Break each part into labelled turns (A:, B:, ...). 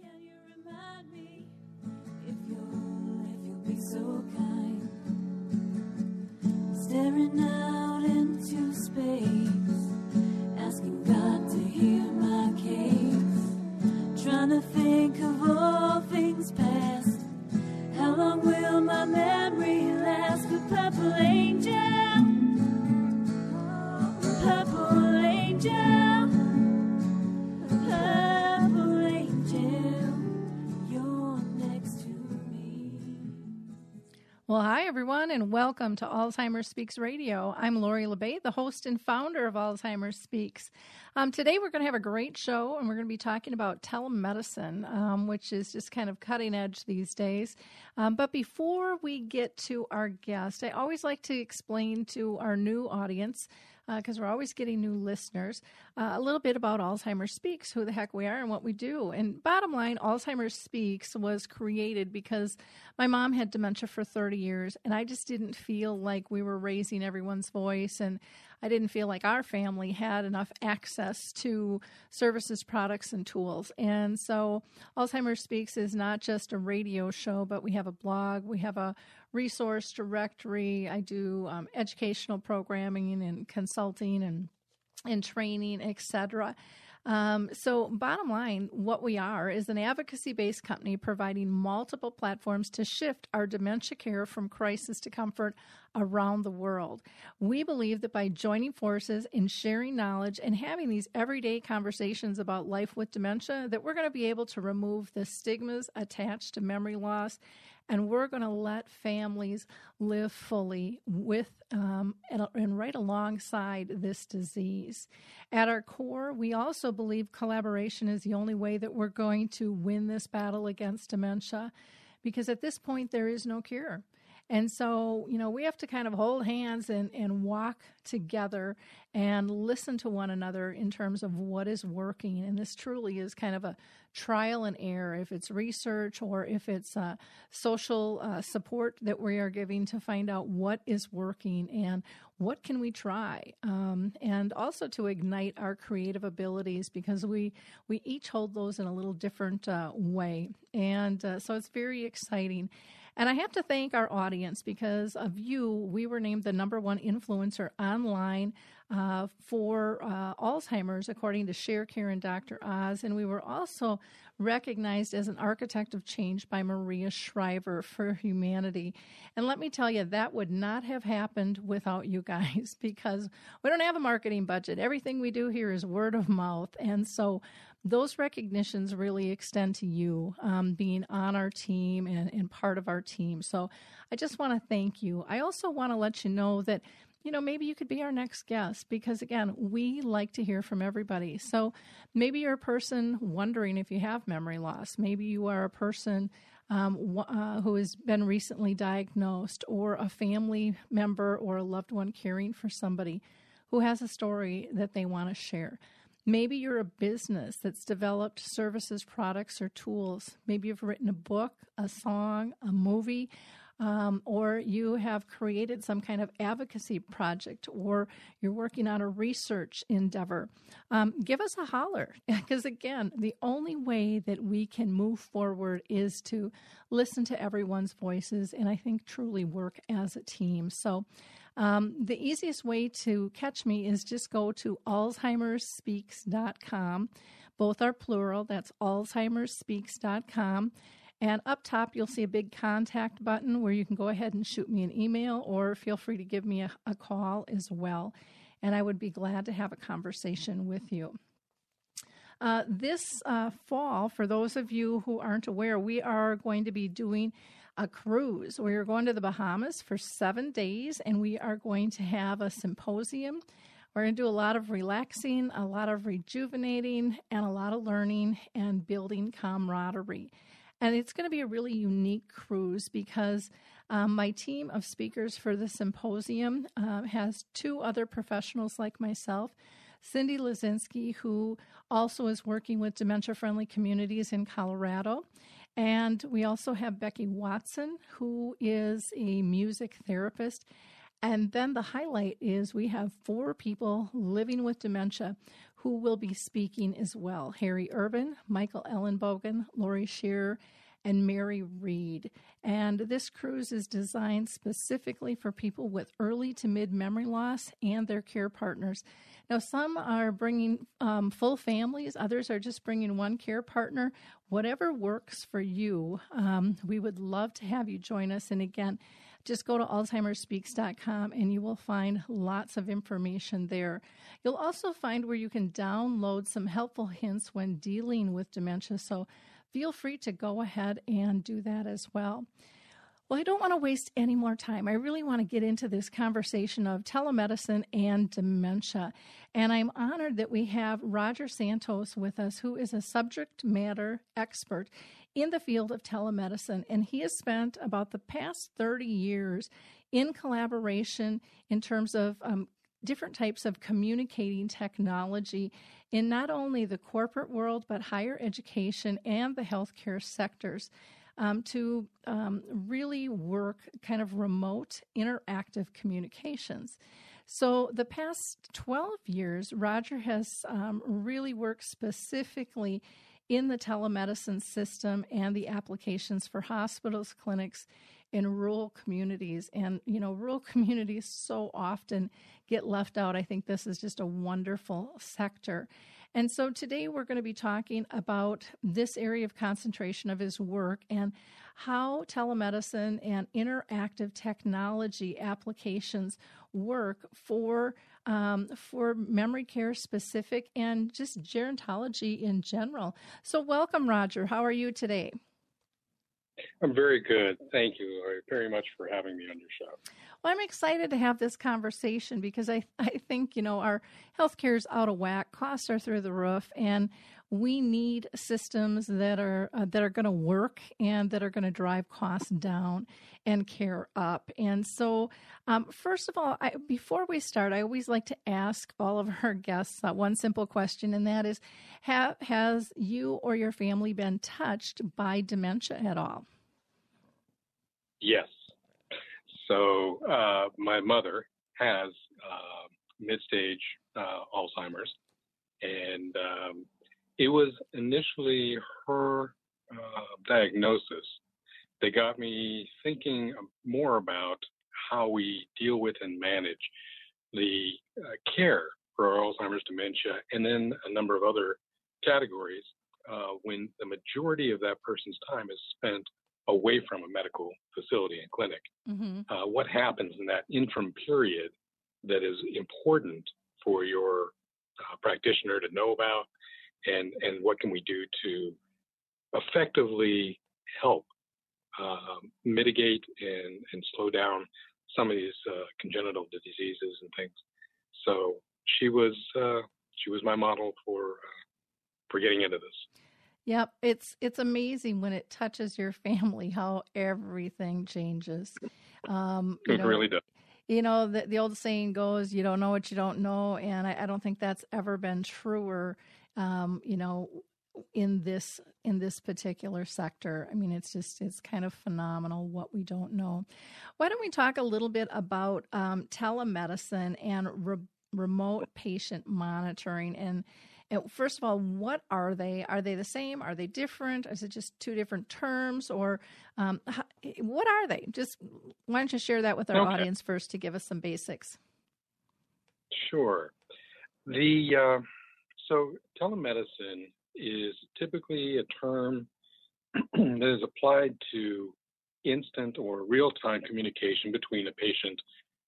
A: Can you remind me if you'll, if you'll be so kind? Staring out into space, asking God to hear my case. Trying to think of all
B: Well, hi, everyone, and welcome to Alzheimer's Speaks Radio. I'm Lori La Bey, the host and founder of Alzheimer's Speaks. Um, today, we're going to have a great show, and we're going to be talking about telemedicine, um, which is just kind of cutting edge these days. Um, but before we get to our guest, I always like to explain to our new audience because we're always getting new listeners, uh, a little bit about Alzheimer's Speaks, who the heck we are and what we do. And bottom line, Alzheimer's Speaks was created because my mom had dementia for 30 years, and I just didn't feel like we were raising everyone's voice, and I didn't feel like our family had enough access to services, products, and tools. And so Alzheimer's Speaks is not just a radio show, but we have a blog, we have a resource directory. I do um, educational programming and consulting and and training, etc. Um, so, bottom line, what we are is an advocacy based company providing multiple platforms to shift our dementia care from crisis to comfort around the world. We believe that by joining forces and sharing knowledge and having these everyday conversations about life with dementia, that we're going to be able to remove the stigmas attached to memory loss and we're going to let families live fully with um, and, and right alongside this disease. At our core, we also believe collaboration is the only way that we're going to win this battle against dementia because at this point, there is no cure. And so, you know, we have to kind of hold hands and, and walk together and listen to one another in terms of what is working. And this truly is kind of a trial and error if it's research or if it's uh, social uh, support that we are giving to find out what is working and what can we try. Um, and also to ignite our creative abilities because we we each hold those in a little different uh, way. And uh, so it's very exciting and I have to thank our audience because of you, we were named the number one influencer online uh, for uh, Alzheimer's, according to Sharecare and Dr. Oz. And we were also recognized as an architect of change by Maria Shriver for humanity. And let me tell you, that would not have happened without you guys because we don't have a marketing budget. Everything we do here is word of mouth. And so those recognitions really extend to you um, being on our team and, and part of our team. So I just want to thank you. I also want to let you know that you know, maybe you could be our next guest because, again, we like to hear from everybody. So maybe you're a person wondering if you have memory loss. Maybe you are a person um, uh, who has been recently diagnosed, or a family member or a loved one caring for somebody who has a story that they want to share. Maybe you're a business that's developed services, products, or tools. Maybe you've written a book, a song, a movie, um, or you have created some kind of advocacy project, or you're working on a research endeavor. Um, give us a holler because, again, the only way that we can move forward is to listen to everyone's voices and I think truly work as a team. So, um, the easiest way to catch me is just go to alzheimersspeaks.com. Both are plural. That's alzheimersspeaks.com. And up top, you'll see a big contact button where you can go ahead and shoot me an email or feel free to give me a, a call as well. And I would be glad to have a conversation with you. Uh, this uh, fall, for those of you who aren't aware, we are going to be doing a cruise. We are going to the Bahamas for seven days, and we are going to have a symposium. We're going to do a lot of relaxing, a lot of rejuvenating, and a lot of learning and building camaraderie. And it's going to be a really unique cruise because um, my team of speakers for the symposium uh, has two other professionals like myself. Cindy Lazinski, who also is working with dementia friendly communities in Colorado, and we also have Becky Watson, who is a music therapist. And then the highlight is we have four people living with dementia who will be speaking as well Harry Urban, Michael Ellenbogen, Laurie Scherrer, and Mary Reed. And this cruise is designed specifically for people with early to mid memory loss and their care partners. Now, some are bringing um, full families, others are just bringing one care partner. Whatever works for you, um, we would love to have you join us. And again, just go to alzheimersspeaks.com and you will find lots of information there. You'll also find where you can download some helpful hints when dealing with dementia. So feel free to go ahead and do that as well. Well, I don't want to waste any more time. I really want to get into this conversation of telemedicine and dementia. And I'm honored that we have Roger Santos with us, who is a subject matter expert in the field of telemedicine. And he has spent about the past 30 years in collaboration in terms of um, different types of communicating technology in not only the corporate world, but higher education and the healthcare sectors um, to um, really work kind of remote interactive communications. So, the past 12 years, Roger has um, really worked specifically in the telemedicine system and the applications for hospitals, clinics, in rural communities. And, you know, rural communities so often get left out. I think this is just a wonderful sector. And so today we're going to be talking about this area of concentration of his work and how telemedicine and interactive technology applications work for um, for memory care specific and just gerontology in general. So, welcome, Roger. How are you today?
C: I'm very good. Thank you very much for having me on your show.
B: Well, I'm excited to have this conversation because I, I think, you know, our healthcare is out of whack, costs are through the roof, and we need systems that are uh, that are going to work and that are going to drive costs down and care up. And so, um, first of all, I, before we start, I always like to ask all of our guests uh, one simple question, and that is: have, Has you or your family been touched by dementia at all?
C: Yes. So uh, my mother has uh, mid-stage uh, Alzheimer's, and um, it was initially her uh, diagnosis that got me thinking more about how we deal with and manage the uh, care for Alzheimer's dementia, and then a number of other categories uh, when the majority of that person's time is spent away from a medical facility and clinic. Mm-hmm. Uh, what happens in that interim period that is important for your uh, practitioner to know about, and and what can we do to effectively help um, mitigate and and slow down some of these uh, congenital diseases and things. So she was uh, she was my model for uh, for getting into this.
B: Yep, it's it's amazing when it touches your family how everything changes.
C: Um, it know, really does.
B: You know, the, the old saying goes, "You don't know what you don't know," and I, I don't think that's ever been truer. Um, you know, in this in this particular sector. I mean, it's just it's kind of phenomenal what we don't know. Why don't we talk a little bit about um, telemedicine and re- remote patient monitoring and first of all, what are they? Are they the same? Are they different? Is it just two different terms, or um, how, what are they? Just why don't you share that with our okay. audience first to give us some basics?
C: Sure. The uh, so telemedicine is typically a term that is applied to instant or real-time communication between a patient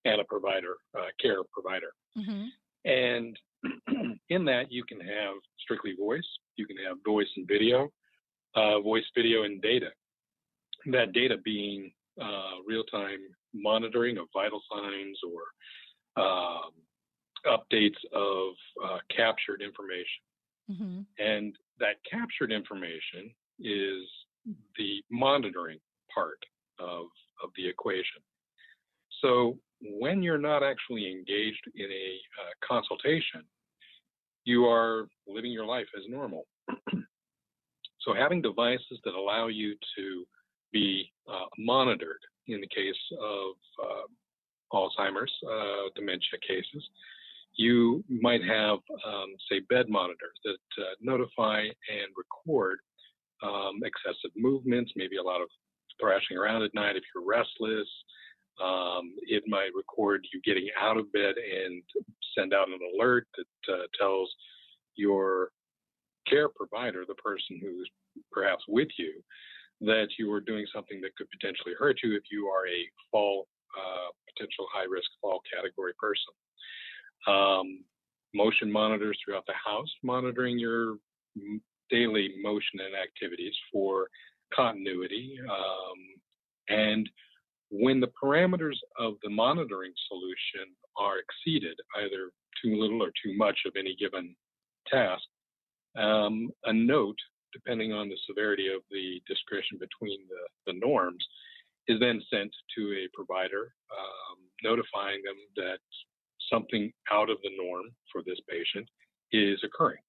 C: and a provider, uh, care provider. Mm-hmm. And in that, you can have strictly voice, you can have voice and video, uh, voice, video, and data. That data being uh, real time monitoring of vital signs or um, updates of uh, captured information. Mm-hmm. And that captured information is the monitoring part of, of the equation. So when you're not actually engaged in a uh, consultation, you are living your life as normal. so having devices that allow you to be uh, monitored in the case of uh, Alzheimer's uh, dementia cases You might have, um, say, bed monitors that uh, notify and record um, excessive movements, maybe a lot of thrashing around at night if you're restless. Um, it might record you getting out of bed and send out an alert that uh, tells your care provider, the person who's perhaps with you, that you are doing something that could potentially hurt you if you are a fall, uh, potential high risk fall category person. Um, motion monitors throughout the house, monitoring your daily motion and activities for continuity. Um, and when the parameters of the monitoring solution are exceeded, either too little or too much of any given task, um, a note, depending on the severity of the discretion between the, the norms, is then sent to a provider, um, notifying them that something out of the norm for this patient is occurring.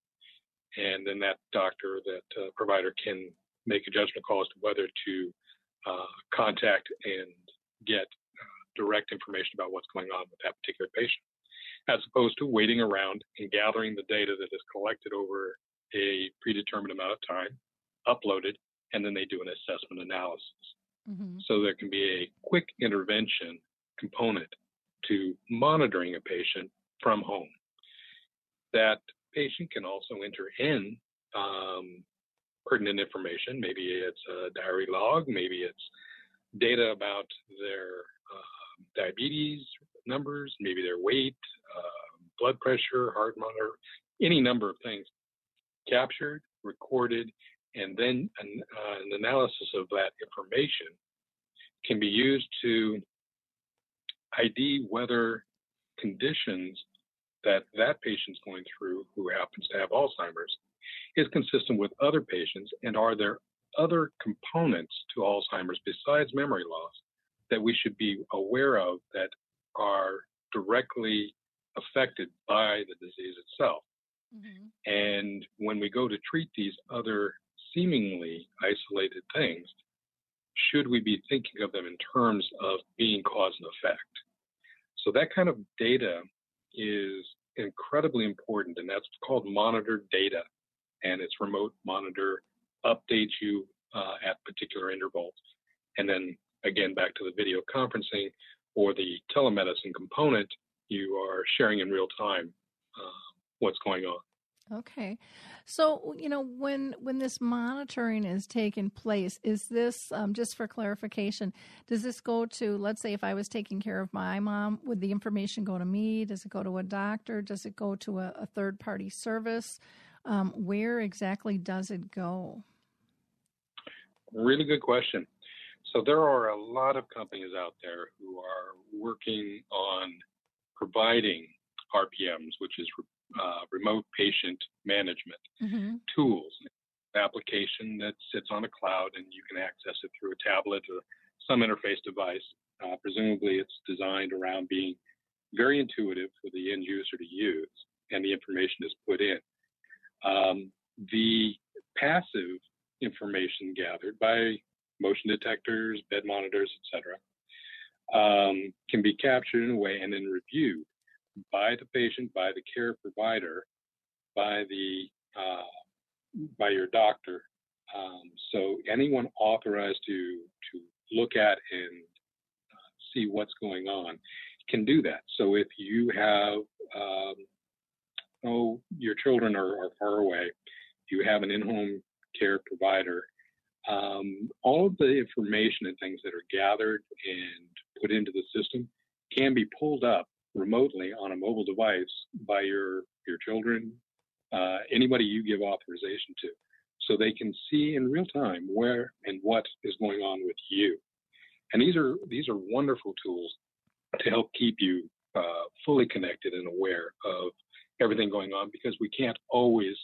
C: And then that doctor, that uh, provider can make a judgment call as to whether to uh, contact and get uh, direct information about what's going on with that particular patient, as opposed to waiting around and gathering the data that is collected over a predetermined amount of time, uploaded, and then they do an assessment analysis. Mm-hmm. So there can be a quick intervention component to monitoring a patient from home. That patient can also enter in um, pertinent information. Maybe it's a diary log, maybe it's data about their uh, diabetes numbers, maybe their weight, uh, blood pressure, heart monitor, any number of things captured, recorded, and then an, uh, an analysis of that information can be used to ID whether conditions that that patient's going through who happens to have Alzheimer's is consistent with other patients and are there other components to Alzheimer's besides memory loss that we should be aware of that are directly affected by the disease itself. Mm-hmm. And when we go to treat these other seemingly isolated things, should we be thinking of them in terms of being cause and effect? So that kind of data is incredibly important, and that's called monitored data. And it's remote monitor updates you uh, at particular intervals. And then again, back to the video conferencing or the telemedicine component, you are sharing in real time uh, what's going on.
B: Okay. So, you know, when when this monitoring is taking place, is this um, just for clarification? Does this go to, let's say, if I was taking care of my mom, would the information go to me? Does it go to a doctor? Does it go to a, a third party service? Um, where exactly does it go?
C: Really good question. So there are a lot of companies out there who are working on providing RPMs, which is uh, remote patient management mm-hmm. tools, application that sits on a cloud and you can access it through a tablet or some interface device. Uh, presumably, it's designed around being very intuitive for the end user to use, and the information is put in. Um, the passive information gathered by motion detectors, bed monitors, etc., um, can be captured in a way and then reviewed by the patient, by the care provider, by the uh, by your doctor. Um, so anyone authorized to to look at and uh, see what's going on can do that. So if you have um, oh your children are, are far away, you have an in-home care provider. Um, all of the information and things that are gathered and put into the system can be pulled up remotely on a mobile device by your your children, uh, anybody you give authorization to, so they can see in real time where and what is going on with you. And these are these are wonderful tools to help keep you uh, fully connected and aware of everything going on because we can't always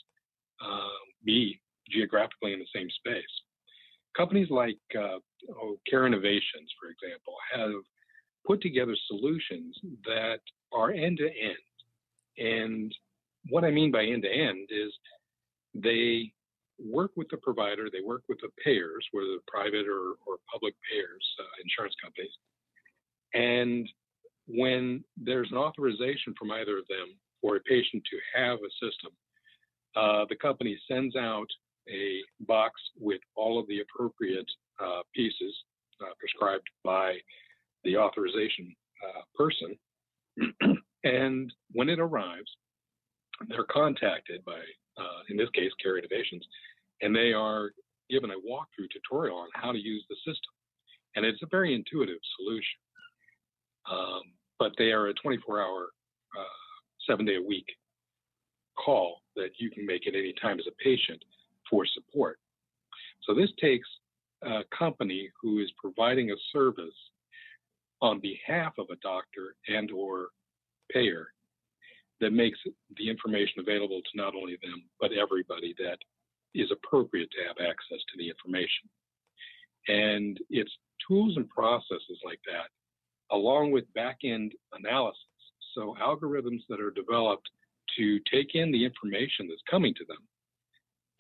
C: uh, be geographically in the same space. Companies like uh, oh, Care Innovations, for example, have put together solutions that are end to end. And what I mean by end to end is they work with the provider, they work with the payers, whether private or, or public payers, uh, insurance companies. And when there's an authorization from either of them for a patient to have a system, uh, the company sends out a box with all of the appropriate uh, pieces uh, prescribed by the authorization uh, person. and when it arrives, they're contacted by, uh, in this case, Care Innovations, and they are given a walkthrough tutorial on how to use the system. And it's a very intuitive solution. Um, but they are a 24 hour, uh, seven day a week call that you can make at any time as a patient for support. So this takes a company who is providing a service on behalf of a doctor and or payer that makes the information available to not only them but everybody that is appropriate to have access to the information. And it's tools and processes like that, along with back end analysis. So, algorithms that are developed to take in the information that's coming to them,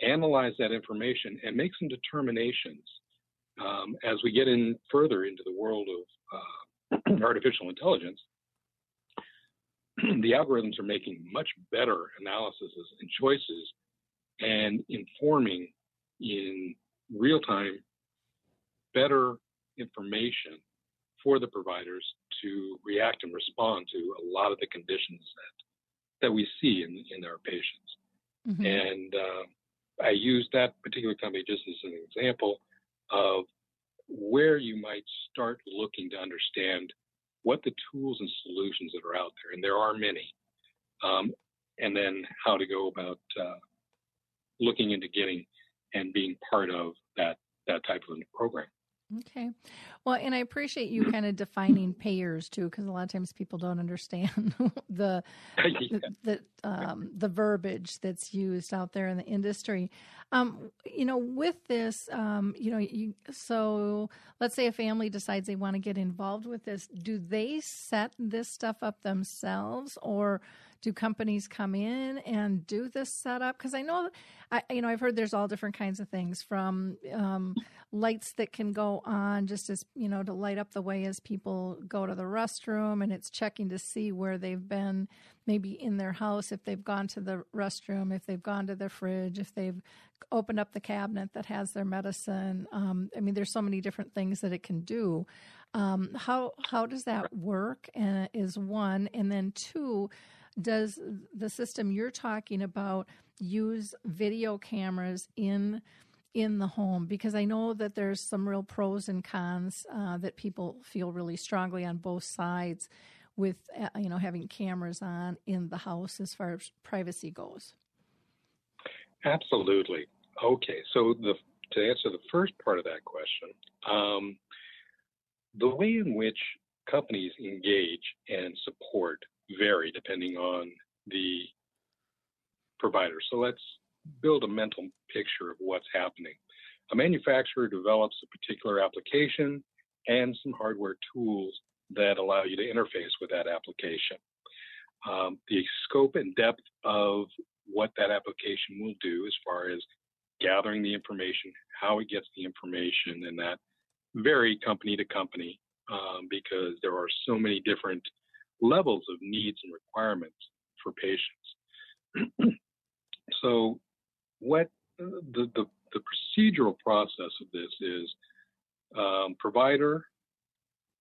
C: analyze that information, and make some determinations um, as we get in further into the world of uh, artificial intelligence. the algorithms are making much better analyses and choices and informing in real time better information for the providers to react and respond to a lot of the conditions that that we see in in our patients. Mm-hmm. And uh, I use that particular company just as an example of where you might start looking to understand what the tools and solutions that are out there, and there are many, um, and then how to go about uh, looking into getting and being part of that that type of program.
B: Okay. Well, and I appreciate you kind of defining payers too, because a lot of times people don't understand the yeah. the um, the verbiage that's used out there in the industry. Um, you know, with this, um, you know, you, so let's say a family decides they want to get involved with this. Do they set this stuff up themselves, or do companies come in and do this setup? Because I know, I you know, I've heard there's all different kinds of things from um, lights that can go on just as you know to light up the way as people go to the restroom, and it's checking to see where they've been, maybe in their house if they've gone to the restroom, if they've gone to the fridge, if they've opened up the cabinet that has their medicine. Um, I mean, there's so many different things that it can do. Um, how how does that work? And is one, and then two does the system you're talking about use video cameras in in the home because I know that there's some real pros and cons uh, that people feel really strongly on both sides with uh, you know having cameras on in the house as far as privacy goes.
C: Absolutely. Okay, so the to answer the first part of that question, um, the way in which companies engage and support vary depending on the provider. So let's build a mental picture of what's happening. A manufacturer develops a particular application and some hardware tools that allow you to interface with that application. Um, the scope and depth of what that application will do as far as gathering the information, how it gets the information, and that vary company to company um, because there are so many different levels of needs and requirements for patients. so, what the, the, the, procedural process of this is um, provider,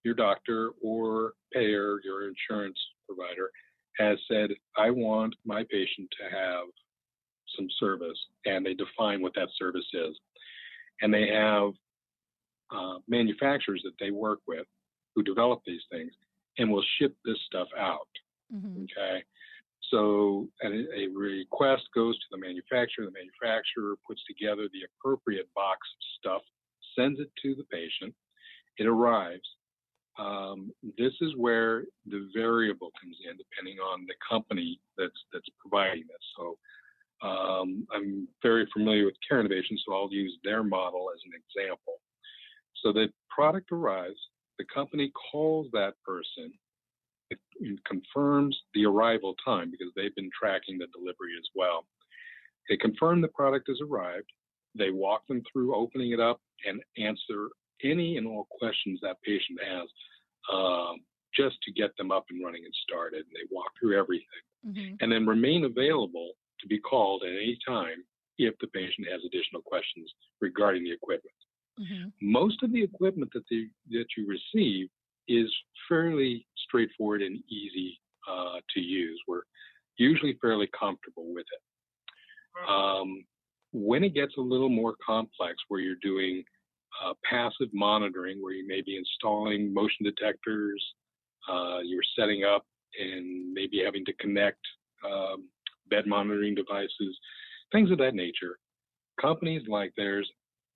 C: your doctor, or payer, your insurance provider, has said, I want my patient to have some service, and they define what that service is. And they have uh, manufacturers that they work with who develop these things and we'll ship this stuff out. Mm-hmm. Okay. So a, a request goes to the manufacturer. The manufacturer puts together the appropriate box of stuff, sends it to the patient. It arrives. Um, this is where the variable comes in, depending on the company that's that's providing this. So um, I'm very familiar with Care Innovation, so I'll use their model as an example. So the product arrives, the company calls that person it confirms the arrival time because they've been tracking the delivery as well. They confirm the product has arrived. They walk them through opening it up and answer any and all questions that patient has um, just to get them up and running and started. And they walk through everything.
B: hmm
C: and then remain available to be called at any time if the patient has additional questions regarding the equipment.
B: Hmm
C: Most of the equipment that, the, that you receive is fairly straightforward and easy uh, to use. We're usually fairly comfortable with it. Um, when it gets a little more complex, where you're doing uh, passive monitoring, where you may be installing motion detectors, uh, you're setting up and maybe having to connect um, bed monitoring devices, things of that nature. Companies like theirs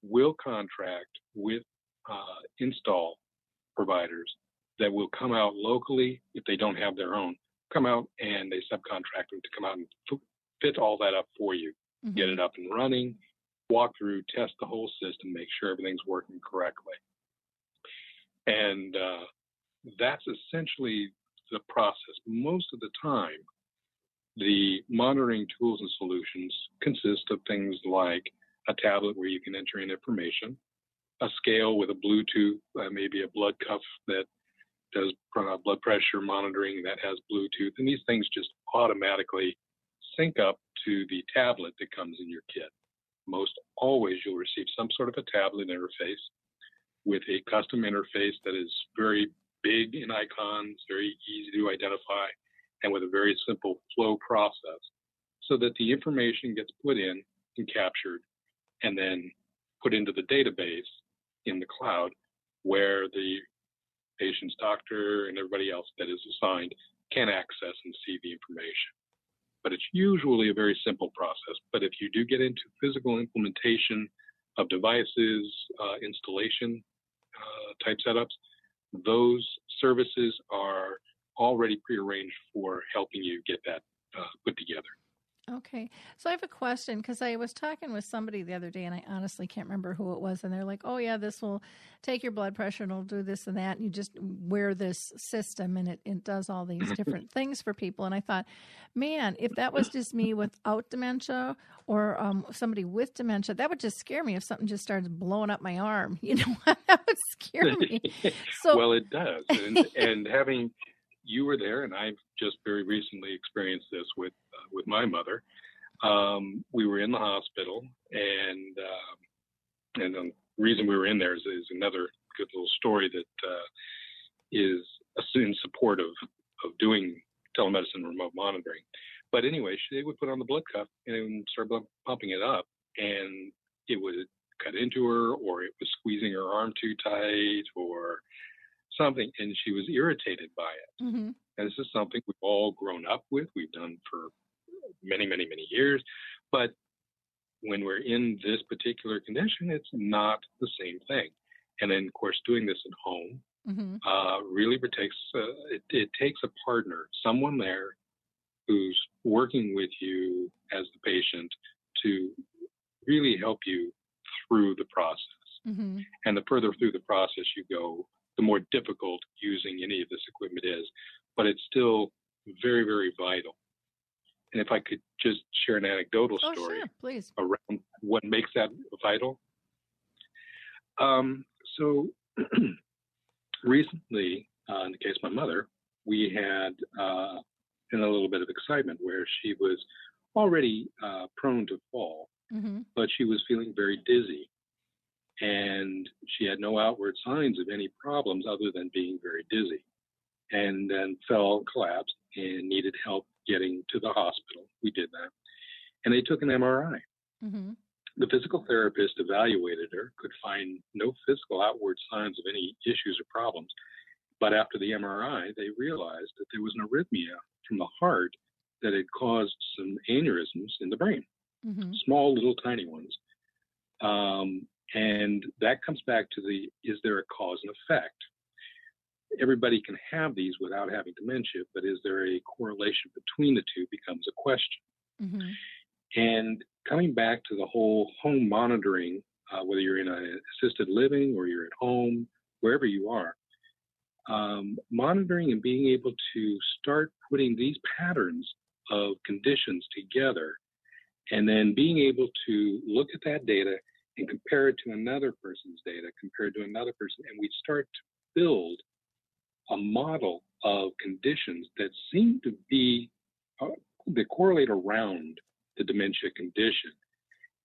C: will contract with uh, install providers that will come out locally if they don't have their own, come out and they subcontract them to come out and f- fit all that up for you,
B: hmm
C: get it up and running, walk through, test the whole system, make sure everything's working correctly. And uh, that's essentially the process. Most of the time, the monitoring tools and solutions consist of things like a tablet where you can enter in information, a scale with a Bluetooth, uh, maybe a blood cuff that does uh, blood pressure monitoring that has Bluetooth, and these things just automatically sync up to the tablet that comes in your kit. Most always, you'll receive some sort of a tablet interface with a custom interface that is very big in icons, very easy to identify, and with a very simple flow process so that the information gets put in and captured and then put into the database in the cloud where the patient's doctor and everybody else that is assigned can access and see the information. But it's usually a very simple process. But if you do get into physical implementation of devices, uh, installation uh, type setups, those services are already prearranged for helping you get that uh, put together.
B: Okay. So I have a question because I was talking with somebody the other day and I honestly can't remember who it was. And they're like, oh, yeah, this will take your blood pressure and it'll do this and that. And you just wear this system and it, it does all these different things for people. And I thought, man, if that was just me without dementia or um, somebody with dementia, that would just scare me if something just starts blowing up my arm. You know, that would scare me. So,
C: well, it does. And, and having you were there, and I've just very recently experienced this with uh, with my mother. Um, we were in the hospital, and um, and the reason we were in there is, is another good little story that uh, is in support of of doing telemedicine remote monitoring. But anyway, they would put on the blood cuff and start pumping it up, and it would cut into her, or it was squeezing her arm too tight, or something, and she was irritated by it.
B: Mhm.
C: And this is something we've all grown up with, we've done for many, many, many years. But when we're in this particular condition, it's not the same thing. And then, of course, doing this at home
B: Mhm.
C: uh, really takes uh, it, it takes a partner, someone there who's working with you as the patient to really help you through the process.
B: Mhm.
C: And the further through the process you go, the more difficult using any of this equipment is. But it's still very, very vital. And if I could just share an anecdotal
B: Oh,
C: story
B: sure. Please.
C: around what makes that vital. Um, so recently, uh, in the case of my mother, we had uh, in a little bit of excitement where she was already uh, prone to fall,
B: Mhm.
C: but she was feeling very dizzy. And she had no outward signs of any problems other than being very dizzy. And then fell, collapsed, and needed help getting to the hospital. We did that. And they took an MRI.
B: Mm-hmm.
C: The physical therapist evaluated her, could find no physical outward signs of any issues or problems. But after the MRI, they realized that there was an arrhythmia from the heart that had caused some aneurysms in the brain,
B: mm-hmm.
C: small, little, tiny ones. Um, and that comes back to the is there a cause and effect? Everybody can have these without having dementia, but is there a correlation between the two becomes a question.
B: Mhm.
C: And coming back to the whole home monitoring, uh, whether you're in an assisted living or you're at home, wherever you are, um, monitoring and being able to start putting these patterns of conditions together, and then being able to look at that data and compare it to another person's data, compared to another person, and we start to build a model of conditions that seem to be uh, that correlate around the dementia condition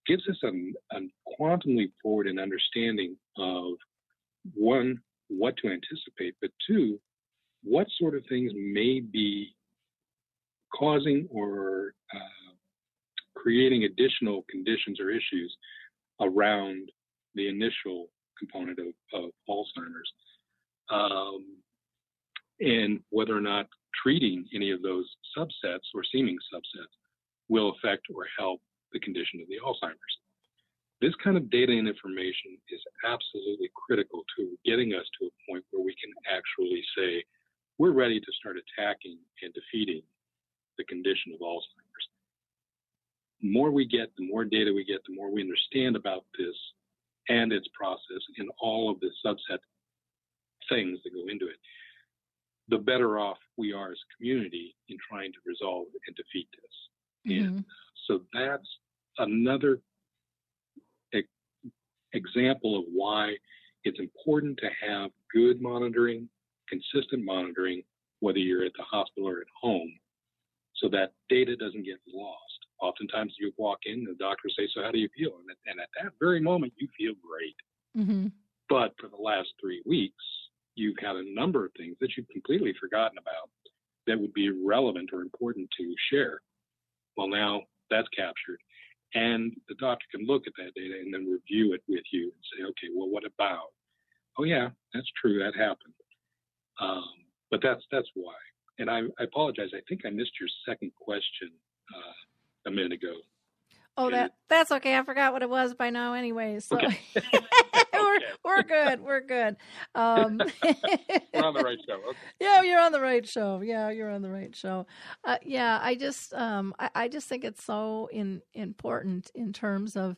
C: gives us a, a quantum leap forward in understanding of one, what to anticipate, but two, what sort of things may be causing or uh, creating additional conditions or issues around the initial component of, of Alzheimer's. Um, and whether or not treating any of those subsets or seeming subsets will affect or help the condition of the Alzheimer's. This kind of data and information is absolutely critical to getting us to a point where we can actually say, we're ready to start attacking and defeating the condition of Alzheimer's. More we get, the more data we get, the more we understand about this and its process and all of the subset things that go into it, the better off we are as a community in trying to resolve and defeat this.
B: Mm-hmm.
C: And so that's another e- example of why it's important to have good monitoring, consistent monitoring, whether you're at the hospital or at home, so that data doesn't get lost. Oftentimes you walk in, the doctor say, So, how do you feel? And at, and at that very moment, you feel great.
B: Mm-hmm.
C: But for the last three weeks, you've had a number of things that you've completely forgotten about that would be relevant or important to share. Well, now that's captured. And the doctor can look at that data and then review it with you and say, okay, well, what about? Oh, yeah, that's true. That happened. Um, but that's that's why. And I, I, apologize. I think I missed your second question a minute ago.
B: Oh, that that's okay. I forgot what it was by now, anyway. So
C: Okay.
B: we're we're good. We're good. Um,
C: We're on the right show. Okay.
B: yeah, you're on the right show. Yeah, you're on the right show. Uh, yeah, I just um, I, I just think it's so in, important in terms of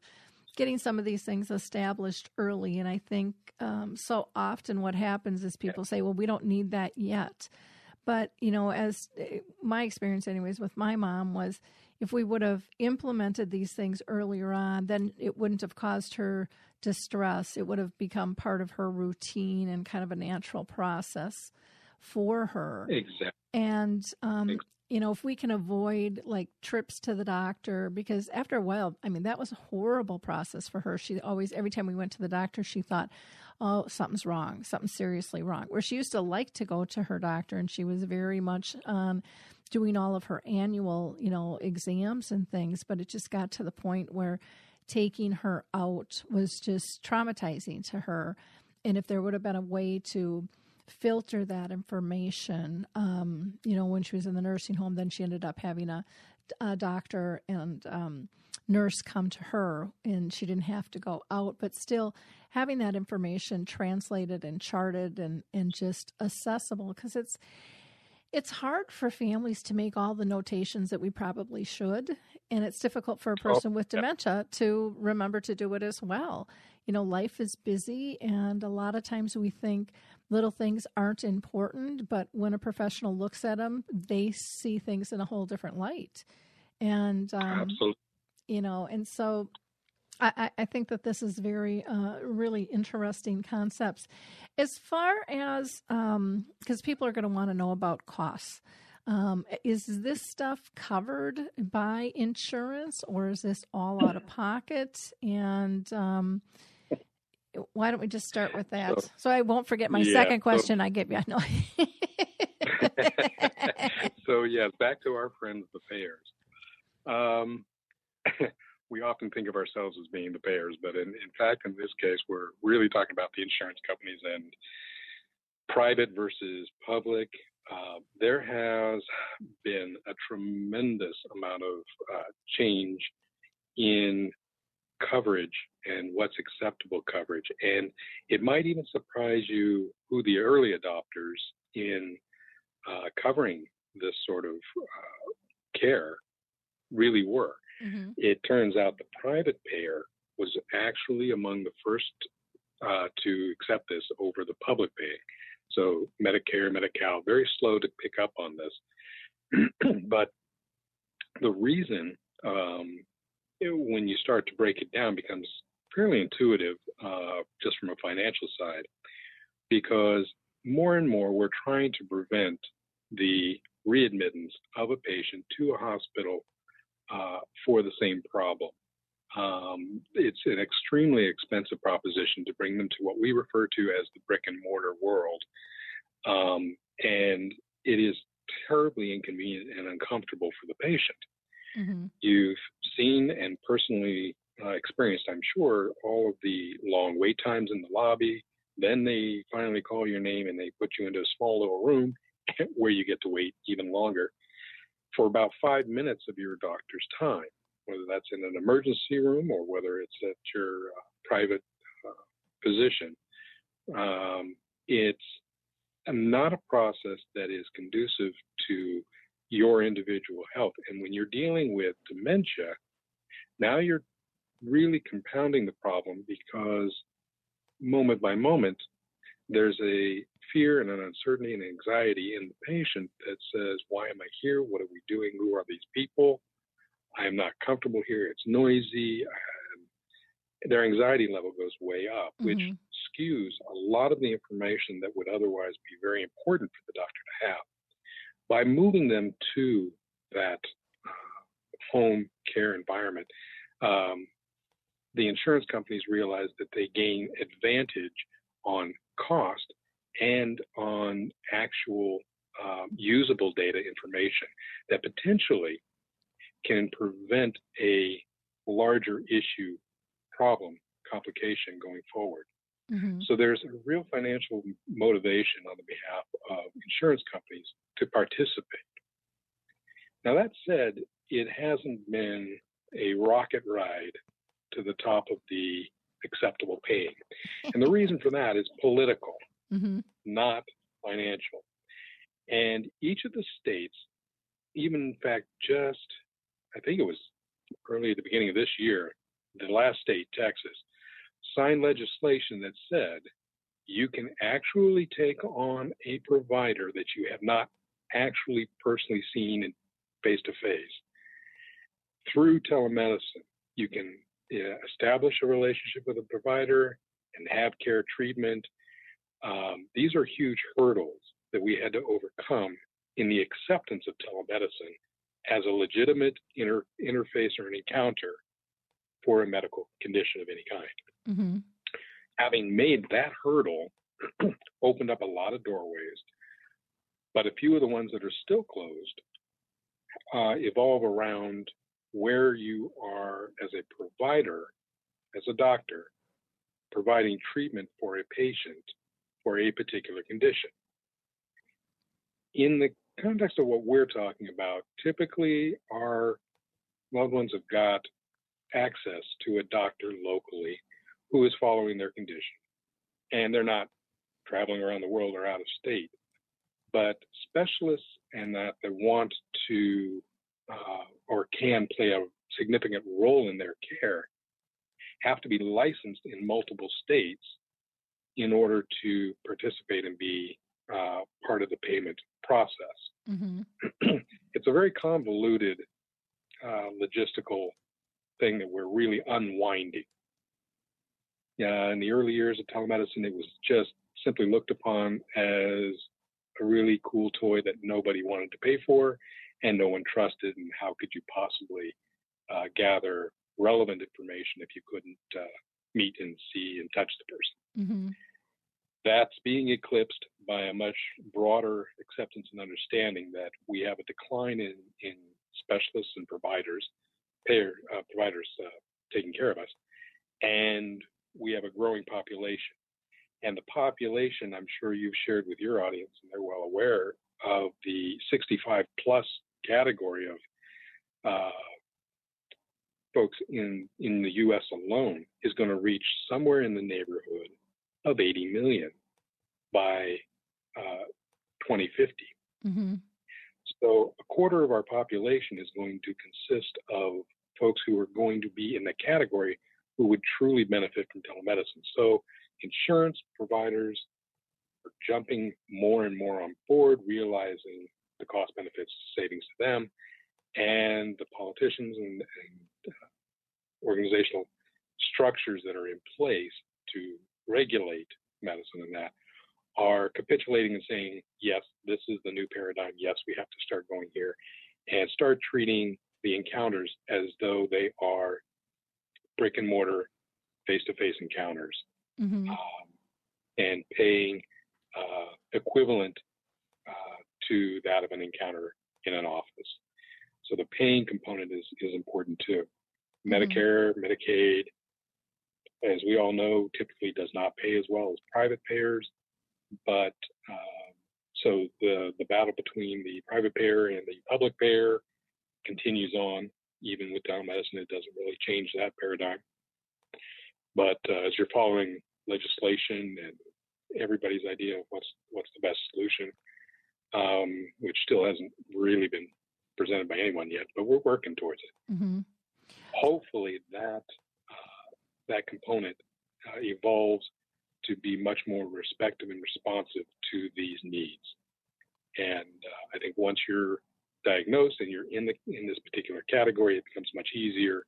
B: getting some of these things established early. And I think um, so often what happens is people say, "Well, we don't need that yet." But you know, as eh, my experience, anyways, with my mom was, if we would have implemented these things earlier on, then it wouldn't have caused her distress. It would have become part of her routine and kind of a natural process for her.
C: Exactly.
B: And um,
C: Ex-
B: you know, if we can avoid like trips to the doctor, because after a while, I mean, that was a horrible process for her. She always, every time we went to the doctor, she thought, "Oh, something's wrong, something's seriously wrong." Where she used to like to go to her doctor, and she was very much on doing all of her annual, you know, exams and things. But it just got to the point where taking her out was just traumatizing to her. And if there would have been a way to filter that information. Um, you know, when she was in the nursing home, then she ended up having a, a doctor and um, nurse come to her, and she didn't have to go out. But still, having that information translated and charted and and just accessible because it's it's hard for families to make all the notations that we probably should and it's difficult for a person with
C: yeah.
B: dementia to remember to do it as well you know life is busy and a lot of times we think little things aren't important but when a professional looks at them they see things in a whole different light and um,
C: Absolutely.
B: you know and so I, I- think that this is very uh, really interesting concepts as far as because people are going to want to know about costs um, is this stuff covered by insurance or is this all out of pocket and um, why don't we just start with that so,
C: So-
B: i won't forget my
C: Yeah,
B: second
C: so-
B: question i give you I know.
C: so yeah, back to our friends, the payers. Um, we often think of ourselves as being the payers, but in, in fact, in this case, we're really talking about the insurance companies and private versus public. Uh, there has been a tremendous amount of uh, change in coverage and what's acceptable coverage. And it might even surprise you who the early adopters in uh, covering this sort of uh, care really were.
B: Mhm.
C: It turns out the private payer was actually among the first uh, to accept this over the public paying. So Medicare, Medi-Cal, very slow to pick up on this. but the reason, um, it- when you start to break it down, becomes fairly intuitive uh, just from a financial side, because more and more we're trying to prevent the readmittance of a patient to a hospital uh, for the same problem. Um, it's an extremely expensive proposition to bring them to what we refer to as the brick and mortar world. Um, and it is terribly inconvenient and uncomfortable for the patient. Mm-hmm. You've seen and personally uh, experienced, I'm sure, all of the long wait times in the lobby. Then they finally call your name and they put you into a small little room where you get to wait even longer for about five minutes of your doctor's time, whether that's in an emergency room or whether it's at your uh, private uh, physician. Um, it's not a process that is conducive to your individual health. And when you're dealing with dementia, now you're really compounding the problem because moment by moment, there's a fear and an uncertainty and anxiety in the patient that says, Why am I here? What are we doing? Who are these people? I am not comfortable here. It's noisy. their anxiety level goes way up, mm-hmm. which skews a lot of the information that would otherwise be very important for the doctor to have. By moving them to that uh, home care environment, um, the insurance companies realize that they gain advantage on cost and on actual um, usable data information that potentially can prevent a larger issue problem complication going forward. Mm-hmm. So there's a real financial motivation on the behalf of insurance companies to participate. Now, that said, it hasn't been a rocket ride to the top of the acceptable paying. And the reason for that is political, mm-hmm. not financial. And each of the states, even in fact, just I think it was early at the beginning of this year, the last state, Texas, signed legislation that said you can actually take on a provider that you have not actually personally seen face to face through telemedicine. You can establish a relationship with a provider and have care treatment. Um, these are huge hurdles that we had to overcome in the acceptance of telemedicine as a legitimate inter- interface or an encounter for a medical condition of any kind. Mm-hmm. Having made that hurdle, opened up a lot of doorways, but a few of the ones that are still closed uh, evolve around where you are as a provider, as a doctor, providing treatment for a patient for a particular condition. In the context of what we're talking about, typically our loved ones have got access to a doctor locally who is following their condition. And they're not traveling around the world or out of state. But specialists and that they want to uh, or can play a significant role in their care have to be licensed in multiple states in order to participate and be uh, part of the payment process. Mm-hmm. it's a very convoluted uh, logistical thing that we're really unwinding. Yeah, in the early years of telemedicine, it was just simply looked upon as a really cool toy that nobody wanted to pay for and no one trusted. And how could you possibly uh, gather relevant information if you couldn't uh, meet and see and touch the person? Mm-hmm. That's being eclipsed by a much broader acceptance and understanding that we have a decline in, in specialists and providers, payer uh, providers uh, taking care of us, and we have a growing population. And the population, I'm sure you've shared with your audience, and they're well aware of the 65 plus category of uh, folks in in the U.S. alone is going to reach somewhere in the neighborhood of 80 million by uh, 2050. Mm-hmm. So a quarter of our population is going to consist of folks who are going to be in the category who would truly benefit from telemedicine. So insurance providers are jumping more and more on board, realizing the cost benefits savings to them, and the politicians and, and uh, organizational structures that are in place to regulate medicine and that are capitulating and saying, yes, this is the new paradigm. Yes, we have to start going here and start treating the encounters as though they are brick and mortar, face to face encounters
B: Mm-hmm.
C: um, and paying uh, equivalent to that of an encounter in an office. So the paying component is, is important too. Medicare, Medicaid, as we all know, typically does not pay as well as private payers. But um, so the, the battle between the private payer and the public payer continues on. Even with telemedicine, it doesn't really change that paradigm. But uh, as you're following legislation and everybody's idea of what's what's the best solution, um, which still hasn't really been presented by anyone yet, but we're working towards it.
B: Mm-hmm.
C: Hopefully, that uh, that component uh, evolves to be much more respective and responsive to these needs. And uh, I think once you're diagnosed and you're in the in this particular category, it becomes much easier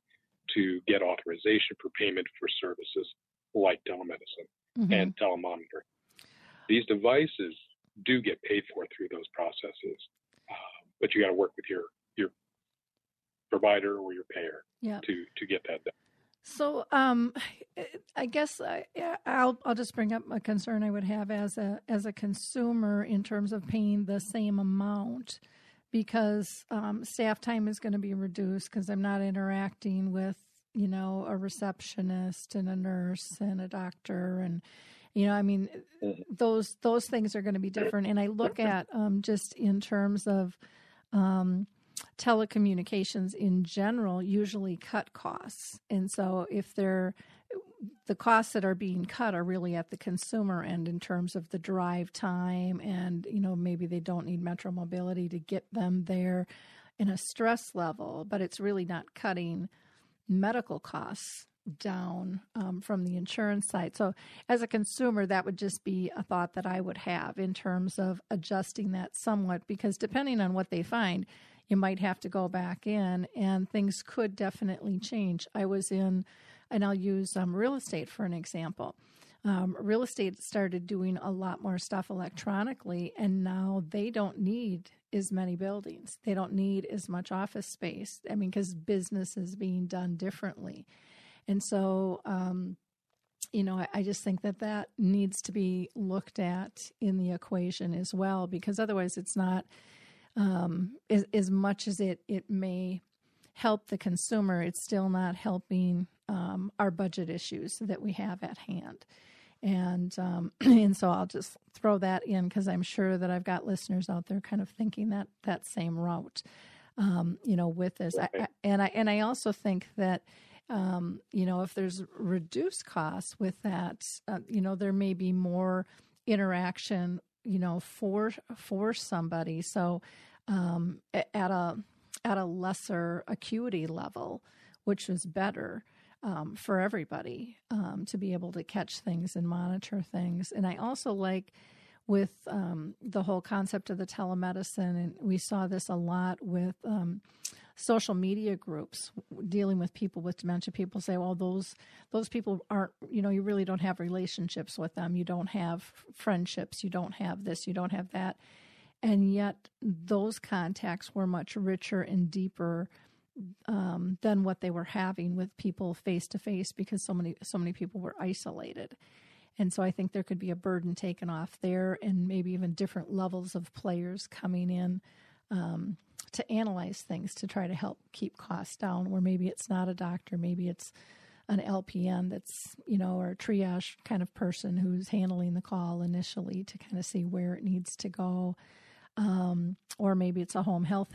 C: to get authorization for payment for services like telemedicine
B: Mm-hmm.
C: and telemonitoring. These devices do get paid for through those processes, uh, but you got to work with your your provider or your payer
B: Yeah.
C: to to get that done.
B: So, um, I guess I, I'll I'll just bring up a concern I would have as a as a consumer in terms of paying the same amount, because um, staff time is going to be reduced because I'm not interacting with you know a receptionist and a nurse and a doctor and you know I mean
C: Mhm.
B: those those things are going to be different. And I look at um, just in terms of um, telecommunications in general usually cut costs. And so if they're the costs that are being cut are really at the consumer end in terms of the drive time and you know maybe they don't need metro mobility to get them there in a stress level but it's really not cutting medical costs down um, from the insurance side so as a consumer that would just be a thought that i would have in terms of adjusting that somewhat because depending on what they find you might have to go back in and things could definitely change i was in and I'll use um, real estate for an example. Um, real estate started doing a lot more stuff electronically, and now they don't need as many buildings. They don't need as much office space. I mean, because business is being done differently. And so, um, you know, I, I just think that that needs to be looked at in the equation as well, because otherwise it's not um, as, as much as it, it may help the consumer, it's still not helping um, our budget issues that we have at hand. And um, and so I'll just throw that in because I'm sure that I've got listeners out there kind of thinking that that same route. Um, you know, with this, I, I, and I and I also think that um, you know if there's reduced costs with that, uh, you know, there may be more interaction, you know, for for somebody. So um, at a at a lesser acuity level, which is better um, for everybody um, to be able to catch things and monitor things. And I also like with um, the whole concept of the telemedicine, and we saw this a lot with um, social media groups dealing with people with dementia. People say, "Well, those those people aren't. You know, you really don't have relationships with them. You don't have friendships. You don't have this. You don't have that." And yet, those contacts were much richer and deeper um, than what they were having with people face to face because so many so many people were isolated. And so I think there could be a burden taken off there, and maybe even different levels of players coming in um, to analyze things to try to help keep costs down. Where maybe it's not a doctor, maybe it's an LPN that's you know or triage kind of person who's handling the call initially to kind of see where it needs to go, um, or maybe it's a home health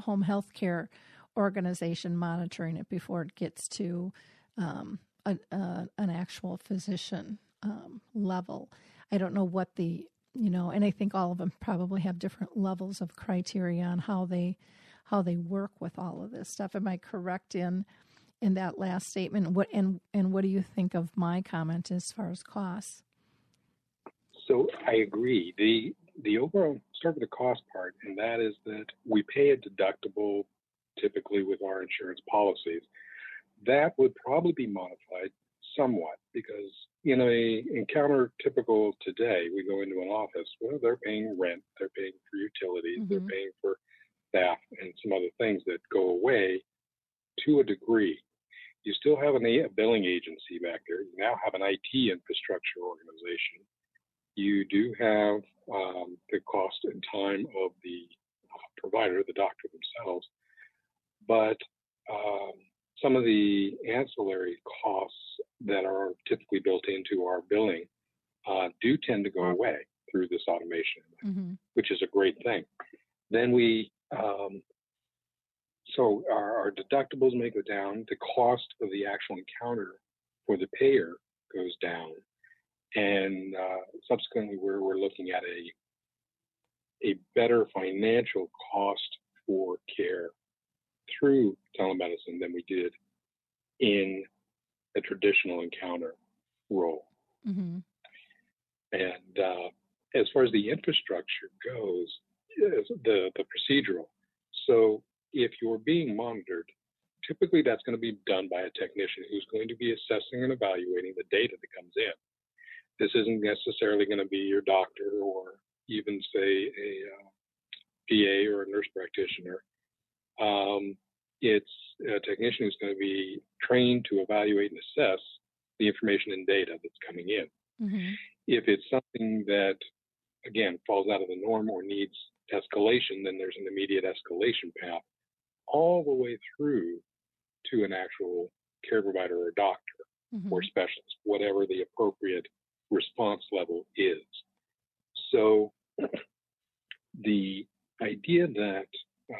B: home health care organization monitoring it before it gets to um, a, a, an actual physician um, level. I don't know what the you know, and I think all of them probably have different levels of criteria on how they how they work with all of this stuff. Am I correct in in that last statement? What and and what do you think of my comment as far as costs?
C: So I agree. The the overall start with the cost part, and that is that we pay a deductible typically with our insurance policies. That would probably be modified somewhat because in a encounter typical today, we go into an office. Well, they're paying rent, they're paying for utilities,
B: Mhm.
C: they're paying for staff, and some other things that go away to a degree. You still have an, a billing agency back there. You now have an IT infrastructure organization. You do have um, the cost and time of the uh, provider, the doctor themselves, but um, some of the ancillary costs that are typically built into our billing uh, do tend to go away through this automation,
B: hmm
C: which is a great thing. Then we, um, so our, our deductibles may go down, the cost of the actual encounter for the payer goes down, and uh, subsequently we're, we're looking at a a better financial cost for care through telemedicine than we did in a traditional encounter role.
B: hmm
C: And uh, as far as the infrastructure goes, the the procedural. So if you're being monitored, typically that's going to be done by a technician who's going to be assessing and evaluating the data that comes in. This isn't necessarily going to be your doctor or even say a uh, PA or a nurse practitioner. Um, it's a technician who's going to be trained to evaluate and assess the information and data that's coming in
B: hmm
C: if it's something that again falls out of the norm or needs escalation then there's an immediate escalation path all the way through to an actual care provider or doctor
B: hmm
C: or specialist whatever the appropriate response level is. So the idea that um,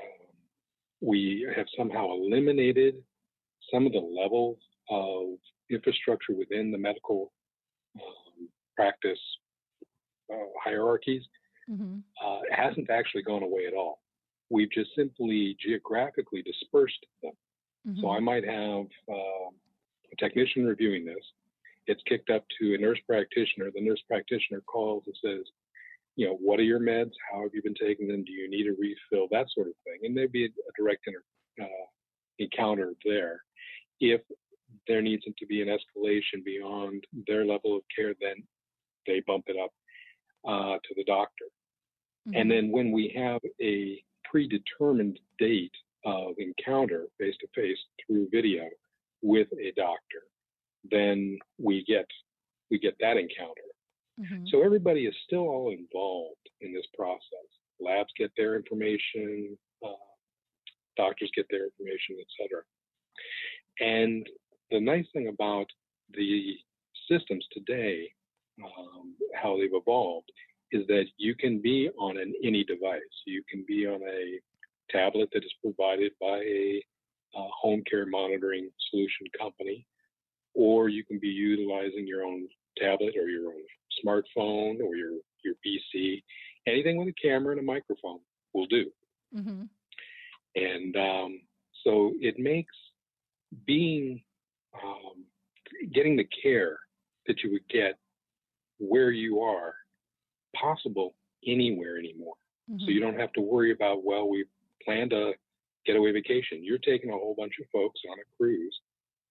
C: we have somehow eliminated some of the levels of infrastructure within the medical um, practice uh, hierarchies
B: hmm
C: uh, hasn't actually gone away at all. We've just simply geographically dispersed them.
B: hmm
C: So I might have uh, a technician reviewing this. It's kicked up to a nurse practitioner. The nurse practitioner calls and says, you know, what are your meds? How have you been taking them? Do you need a refill? That sort of thing. And there'd be a, a direct inter, uh, encounter there. If there needs to be an escalation beyond their level of care, then they bump it up uh, to the doctor.
B: Mm-hmm.
C: And then when we have a predetermined date of encounter face to face through video with a doctor, then we get we get that encounter.
B: hmm
C: So everybody is still all involved in this process. Labs get their information, uh, doctors get their information, etc. And the nice thing about the systems today, um, how they've evolved, is that you can be on an any device. You can be on a tablet that is provided by a uh, home care monitoring solution company, or you can be utilizing your own tablet or your own smartphone or your your PC. Anything with a camera and a microphone will do.
B: hmm
C: And um, so it makes being um, getting the care that you would get where you are possible anywhere anymore. So you don't have to worry about, well, we planned a getaway vacation. You're taking a whole bunch of folks on a cruise.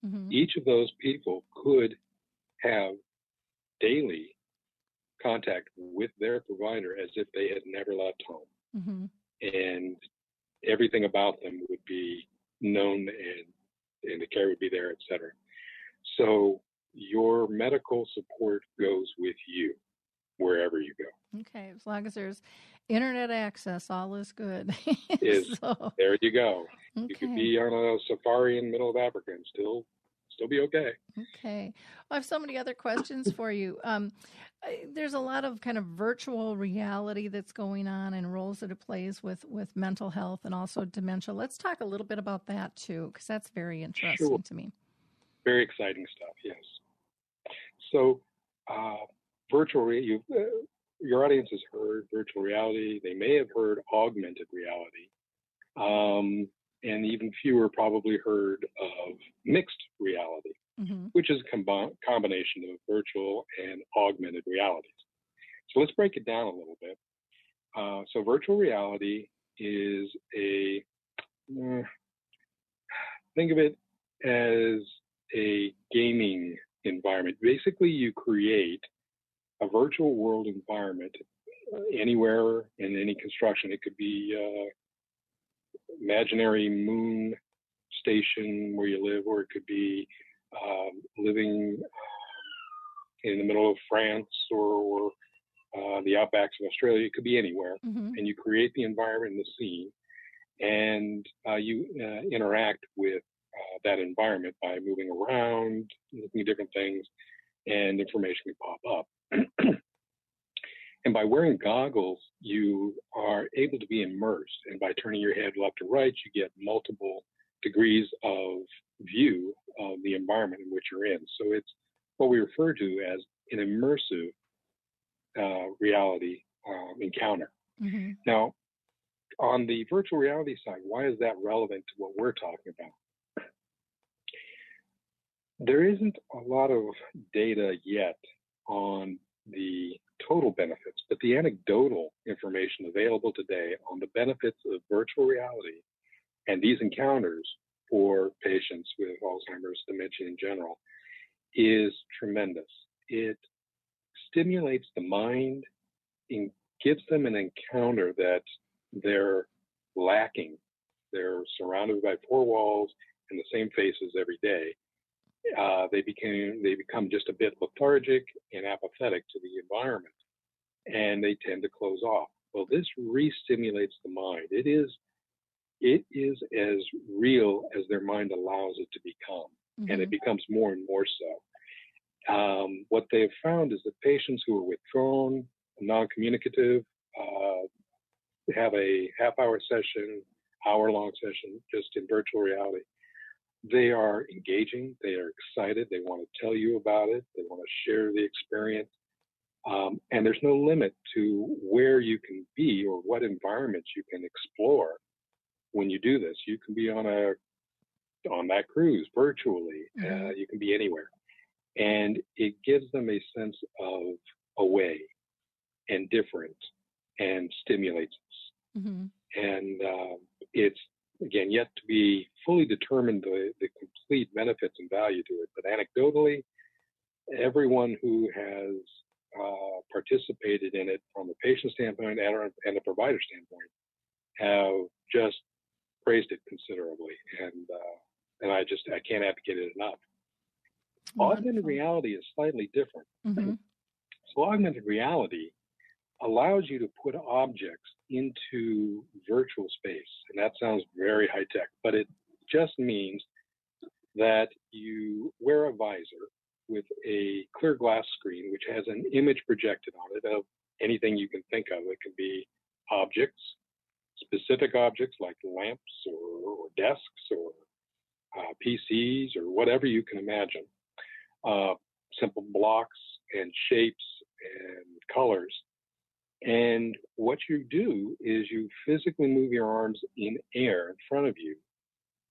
B: hmm
C: Each of those people could have daily contact with their provider as if they had never left home.
B: Mm-hmm.
C: And everything about them would be known and, and the care would be there, et cetera. So your medical support goes with you wherever you go.
B: Okay, as long as there's internet access, all is good.
C: Is-
B: so,
C: There you go. Okay. You could be on a safari in the middle of Africa and still still be okay.
B: Okay. I have so many other questions for you. Um, there's a lot of kind of virtual reality that's going on and roles that it plays with, with mental health and also dementia. Let's talk a little bit about that too, because that's very interesting
C: Sure.
B: to me.
C: Very exciting stuff. Yes. So, uh, virtual re- you, uh, your audience has heard virtual reality. They may have heard augmented reality, um, and even fewer probably heard of mixed reality,
B: hmm
C: which is a combi- combination of virtual and augmented realities. So let's break it down a little bit. Uh, so virtual reality is a uh, think of it as a gaming environment. Basically, you create a virtual world environment uh, anywhere in any construction. It could be uh, imaginary moon station where you live, or it could be um, living um, in the middle of France or, or uh, the outbacks of Australia. It could be anywhere,
B: Mm-hmm.
C: and you create the environment and the scene, and uh, you uh, interact with uh, that environment by moving around, looking at different things, and information can pop up. and by wearing goggles, you are able to be immersed, and by turning your head left or right, you get multiple degrees of view of the environment in which you're in. So it's what we refer to as an immersive uh, reality um, encounter.
B: Mm-hmm.
C: Now, on the virtual reality side, why is that relevant to what we're talking about? There isn't a lot of data yet on the total benefits, but the anecdotal information available today on the benefits of virtual reality and these encounters for patients with Alzheimer's dementia in general is tremendous. It stimulates the mind and gives them an encounter that they're lacking. They're surrounded by four walls and the same faces every day. Uh, they became they become just a bit lethargic and apathetic to the environment, and they tend to close off. Well, this re-stimulates the mind. It is it is as real as their mind allows it to become, and
B: Mm-hmm.
C: it becomes more and more so. Um, what they have found is that patients who are withdrawn, non-communicative, uh, have a half-hour session, hour-long session, just in virtual reality. They are engaging. They are excited. They want to tell you about it. They want to share the experience. Um, and there's no limit to where you can be or what environments you can explore when you do this. You can be on a on that cruise virtually. Uh,
B: Mhm.
C: you can be anywhere, and it gives them a sense of away and different, and stimulates us.
B: Mm-hmm.
C: And uh, it's again yet to be fully determined the, the complete benefits and value to it. But anecdotally, everyone who has uh, participated in it from a patient standpoint and, a- and a provider standpoint have just praised it considerably. And uh, and I just I can't advocate it enough. Augmented reality is slightly different.
B: Mm-hmm.
C: So augmented reality allows you to put objects into virtual space. And that sounds very high tech, but it just means that you wear a visor with a clear glass screen, which has an image projected on it of anything you can think of. It can be objects, specific objects like lamps or, or desks or uh, PCs or whatever you can imagine. Uh, simple blocks and shapes and colors. And what you do is you physically move your arms in air in front of you.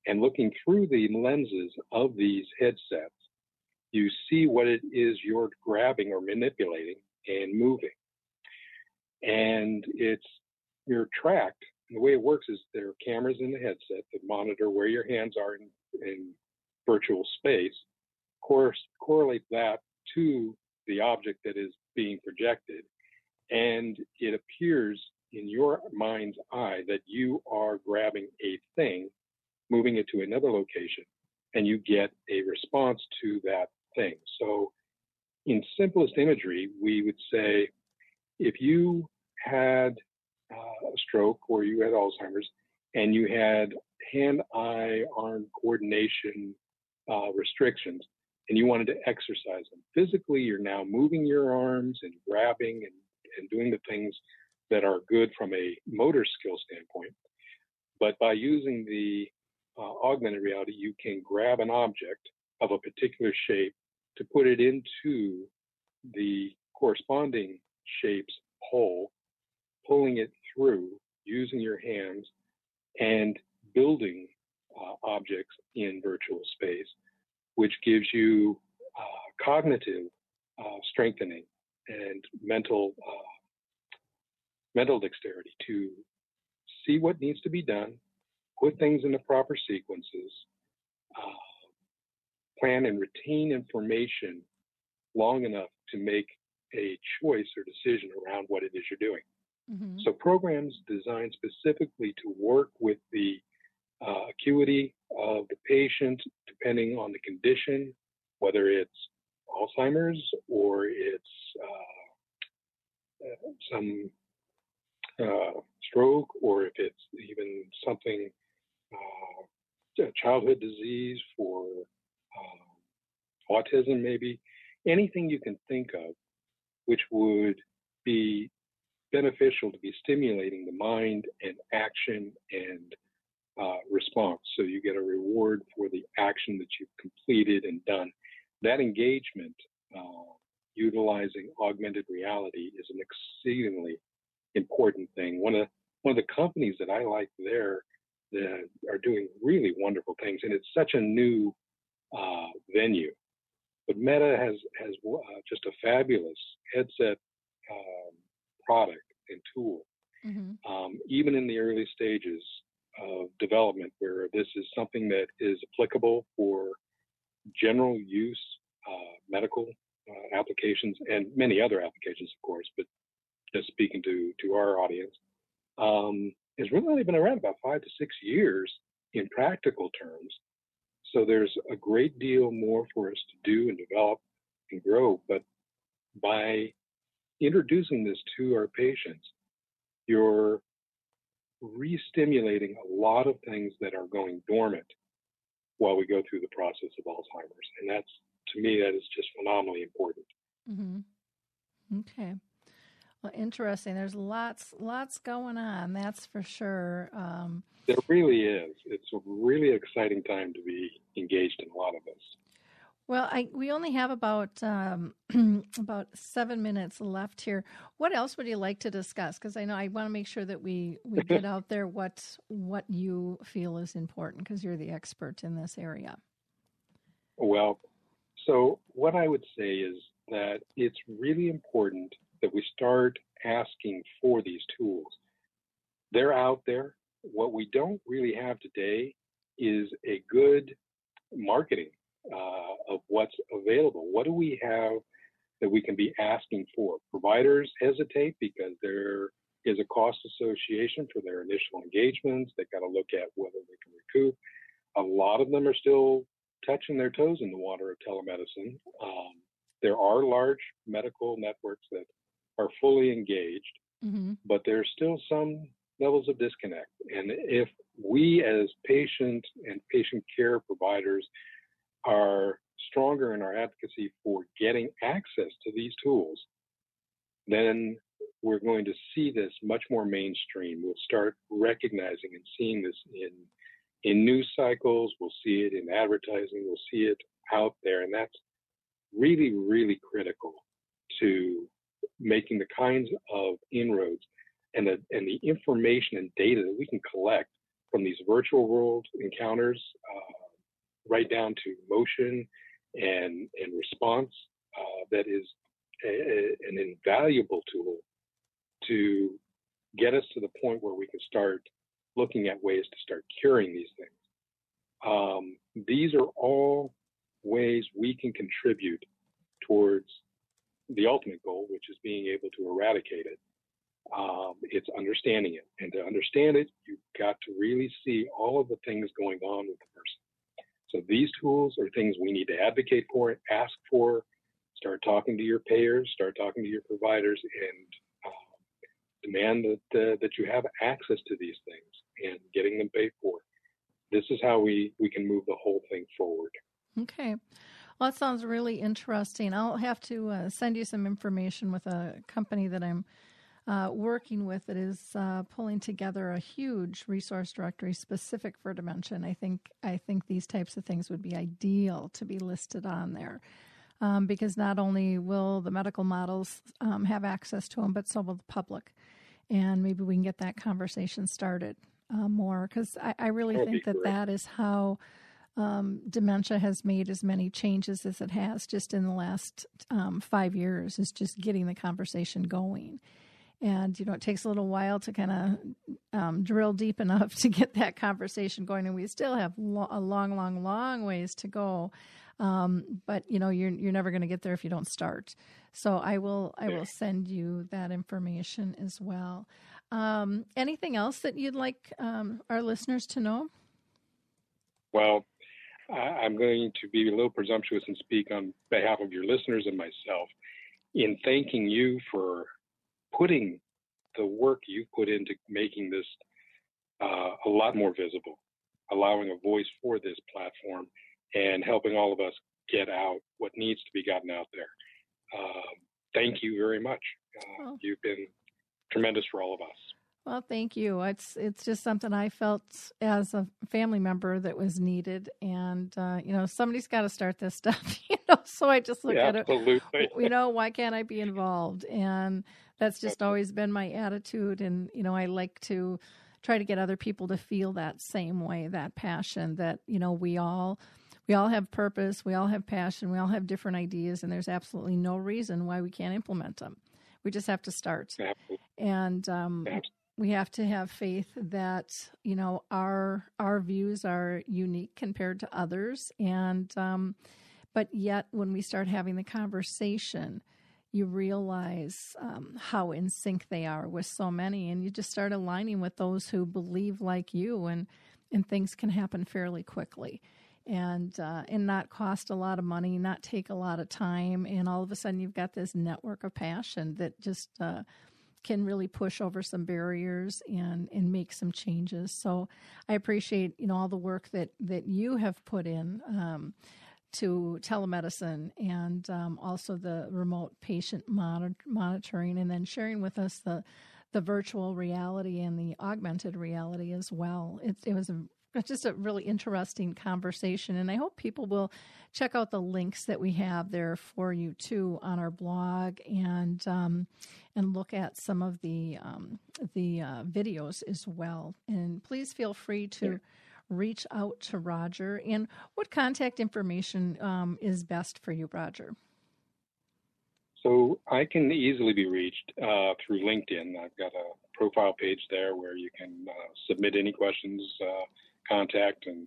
C: And looking through the lenses of these headsets, you see what it is you're grabbing or manipulating and moving. And it's you're tracked. The way it works is there are cameras in the headset that monitor where your hands are in, in virtual space, course, correlate that to the object that is being projected, and it appears in your mind's eye that you are grabbing a thing, moving it to another location, and you get a response to that thing. So, in simplest imagery, we would say if you had uh, a stroke or you had Alzheimer's and you had hand eye arm coordination uh, restrictions, and you wanted to exercise them. Physically, you're now moving your arms and grabbing and, and doing the things that are good from a motor skill standpoint. But by using the uh, augmented reality, you can grab an object of a particular shape to put it into the corresponding shape's hole, pulling it through using your hands and building uh, objects in virtual space which gives you uh, cognitive uh, strengthening and mental uh, mental dexterity to see what needs to be done, put things in the proper sequences, uh, plan and retain information long enough to make a choice or decision around what it is you're doing. Mm-hmm. So programs designed specifically to work with the uh, acuity of the patient, depending on the condition, whether it's Alzheimer's or it's uh, uh, some uh, stroke, or if it's even something uh, childhood disease for um, autism, maybe anything you can think of, which would be beneficial to be stimulating the mind and action and uh, response. So you get a reward for the action that you've completed and done. That engagement, uh, utilizing augmented reality, is an exceedingly important thing. One of one of the companies that I like there that are doing really wonderful things, and it's such a new uh, venue. But Meta has has uh, just a fabulous headset um, product and tool. Mm-hmm. Um, even in the early stages of development, where this is something that is applicable for general use uh, medical uh, applications and many other applications, of course, but just speaking to to our audience, um, has really only been around about five to six years in practical terms. So there's a great deal more for us to do and develop and grow. But by introducing this to our patients, you're re-stimulating a lot of things that are going dormant while we go through the process of Alzheimer's. And that's, to me, that is just phenomenally important.
B: Mm-hmm. Okay. Well, interesting. There's lots, lots going on. That's for sure. Um,
C: there really is. It's a really exciting time to be engaged in a lot of this.
B: Well, I, we only have about um, about seven minutes left here. What else would you like to discuss? Because I know I want to make sure that we, we get out there what what you feel is important because you're the expert in this area.
C: Well, so what I would say is that it's really important that we start asking for these tools. They're out there. What we don't really have today is a good marketing uh, of what's available. What do we have that we can be asking for? Providers hesitate because there is a cost association for their initial engagements. They've got to look at whether they can recoup. A lot of them are still touching their toes in the water of telemedicine. Um, there are large medical networks that are fully engaged, mm-hmm. but there's still some levels of disconnect. And if we as patient and patient care providers are stronger in our advocacy for getting access to these tools, then we're going to see this much more mainstream. We'll start recognizing and seeing this in in news cycles. We'll see it in advertising. We'll see it out there, and that's really, really critical to making the kinds of inroads and the, and the information and data that we can collect from these virtual world encounters, right down to motion and, and response, uh, that is a, a, an invaluable tool to get us to the point where we can start looking at ways to start curing these things. Um, these are all ways we can contribute towards the ultimate goal, which is being able to eradicate it. Um, it's understanding it. And to understand it, you've got to really see all of the things going on with the person. So these tools are things we need to advocate for, ask for, start talking to your payers, start talking to your providers, and um, demand that uh, that you have access to these things and getting them paid for. This is how we we can move the whole thing forward.
B: Okay. Well, that sounds really interesting. I'll have to uh, send you some information with a company that I'm uh, working with that is uh, pulling together a huge resource directory specific for dementia. I think I think these types of things would be ideal to be listed on there. Um, because not only will the medical models um, have access to them, but so will the public. And maybe we can get that conversation started uh, more because I, I, really That'd think that great. that is how um, dementia has made as many changes as it has just in the last um, five years is just getting the conversation going and you know it takes a little while to kind of um, drill deep enough to get that conversation going and we still have lo- a long long long ways to go Um, but you know, you're you're never going to get there if you don't start. So I will I will send you that information as well. Um, anything else that you'd like um, our listeners to know?
C: Well, I'm going to be a little presumptuous and speak on behalf of your listeners and myself in thanking you for putting the work you put into making this uh, a lot more visible, allowing a voice for this platform, and helping all of us get out what needs to be gotten out there. Uh, thank you very much. Uh, oh. You've been tremendous for all of us.
B: Well, thank you. It's it's just something I felt as a family member that was needed, and uh, you know somebody's got to start this stuff. You know, so I just look
C: yeah,
B: at
C: absolutely.
B: it. You know, why can't I be involved? And that's just always been my attitude. And you know, I like to try to get other people to feel that same way, that passion. That you know, we all we all have purpose, we all have passion, we all have different ideas, and there's absolutely no reason why we can't implement them. We just have to start. And um, we have to have faith that you know our our views are unique compared to others and um, but yet when we start having the conversation you realize um, how in sync they are with so many and you just start aligning with those who believe like you and and things can happen fairly quickly and uh, and not cost a lot of money not take a lot of time and all of a sudden you've got this network of passion that just uh, can really push over some barriers and and make some changes. So I appreciate you know all the work that that you have put in. Um, to telemedicine and um, also the remote patient monitor- monitoring, and then sharing with us the the virtual reality and the augmented reality as well. It, it was a just a really interesting conversation, and I hope people will check out the links that we have there for you too on our blog and um, and look at some of the um, the uh, videos as well. And please feel free to. Yeah. Reach out to Roger. And what contact information um, is best for you, Roger?
C: So I can easily be reached uh, through LinkedIn. I've got a profile page there where you can uh, submit any questions, uh, contact, and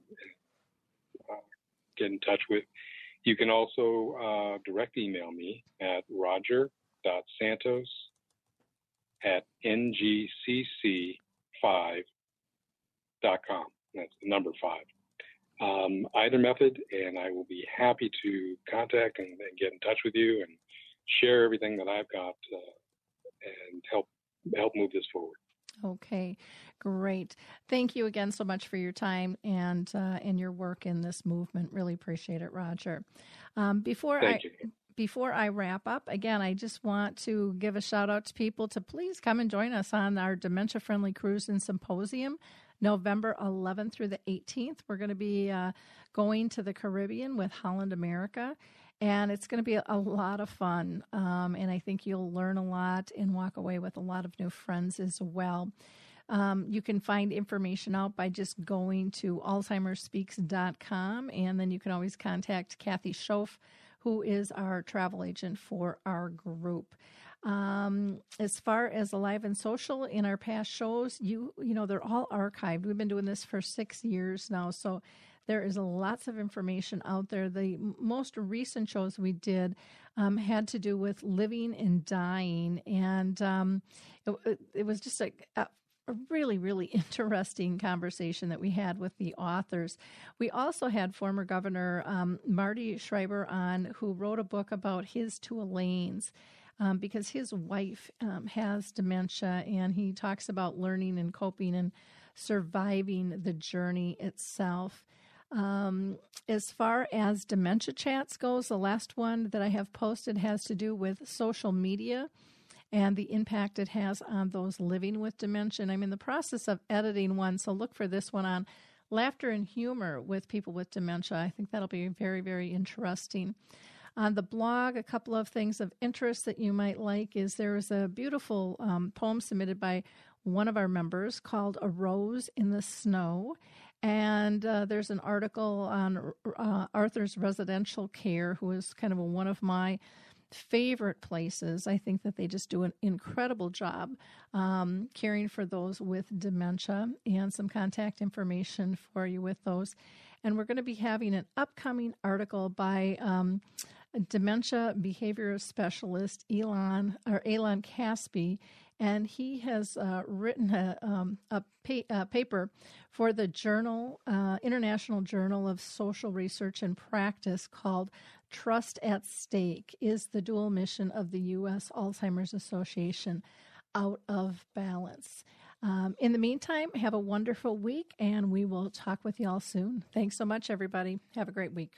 C: uh, get in touch with. You can also uh, direct email me at roger.santos at ngcc5.com. That's the number five. Um, either method, and I will be happy to contact and, and, get in touch with you and share everything that I've got uh, and help help move this forward.
B: Okay, great. Thank you again so much for your time and uh, and your work in this movement. Really appreciate it, Roger. Um, before
C: Thank
B: I
C: you.
B: before I wrap up, again, I just want to give a shout out to people to please come and join us on our dementia friendly cruise and symposium. November 11th through the 18th, we're going to be uh, going to the Caribbean with Holland America and it's going to be a lot of fun. Um, and I think you'll learn a lot and walk away with a lot of new friends as well. Um, you can find information out by just going to alzheimersspeaks.com, and then you can always contact Kathy Schoaf, who is our travel agent for our group. Um, as far as alive and social in our past shows, you you know they're all archived. We've been doing this for six years now, so there is lots of information out there. The most recent shows we did um, had to do with living and dying, and um, it, it, was just a, a a really, really interesting conversation that we had with the authors. We also had former Governor um, Marty Schreiber on, who wrote a book about his two Elaines. Um, because his wife um, has dementia, and he talks about learning and coping and surviving the journey itself. Um, as far as dementia chats goes, the last one that I have posted has to do with social media and the impact it has on those living with dementia. I'm in the process of editing one, so look for this one on laughter and humor with people with dementia. I think that'll be very, very interesting. On the blog, a couple of things of interest that you might like is there is a beautiful um, poem submitted by one of our members called A Rose in the Snow. And uh, there's an article on uh, Arthur's residential care, who is kind of a, one of my favorite places. I think that they just do an incredible job um, caring for those with dementia and some contact information for you with those. And we're going to be having an upcoming article by um, dementia behavior specialist Elon or Elon Caspi, and he has uh, written a, um, a, pa- a, paper for the Journal uh, International Journal of Social Research and Practice called "Trust at Stake: Is the Dual Mission of the U.S. Alzheimer's Association Out of Balance?" Um, in the meantime, have a wonderful week, and we will talk with you all soon. Thanks so much, everybody. Have a great week.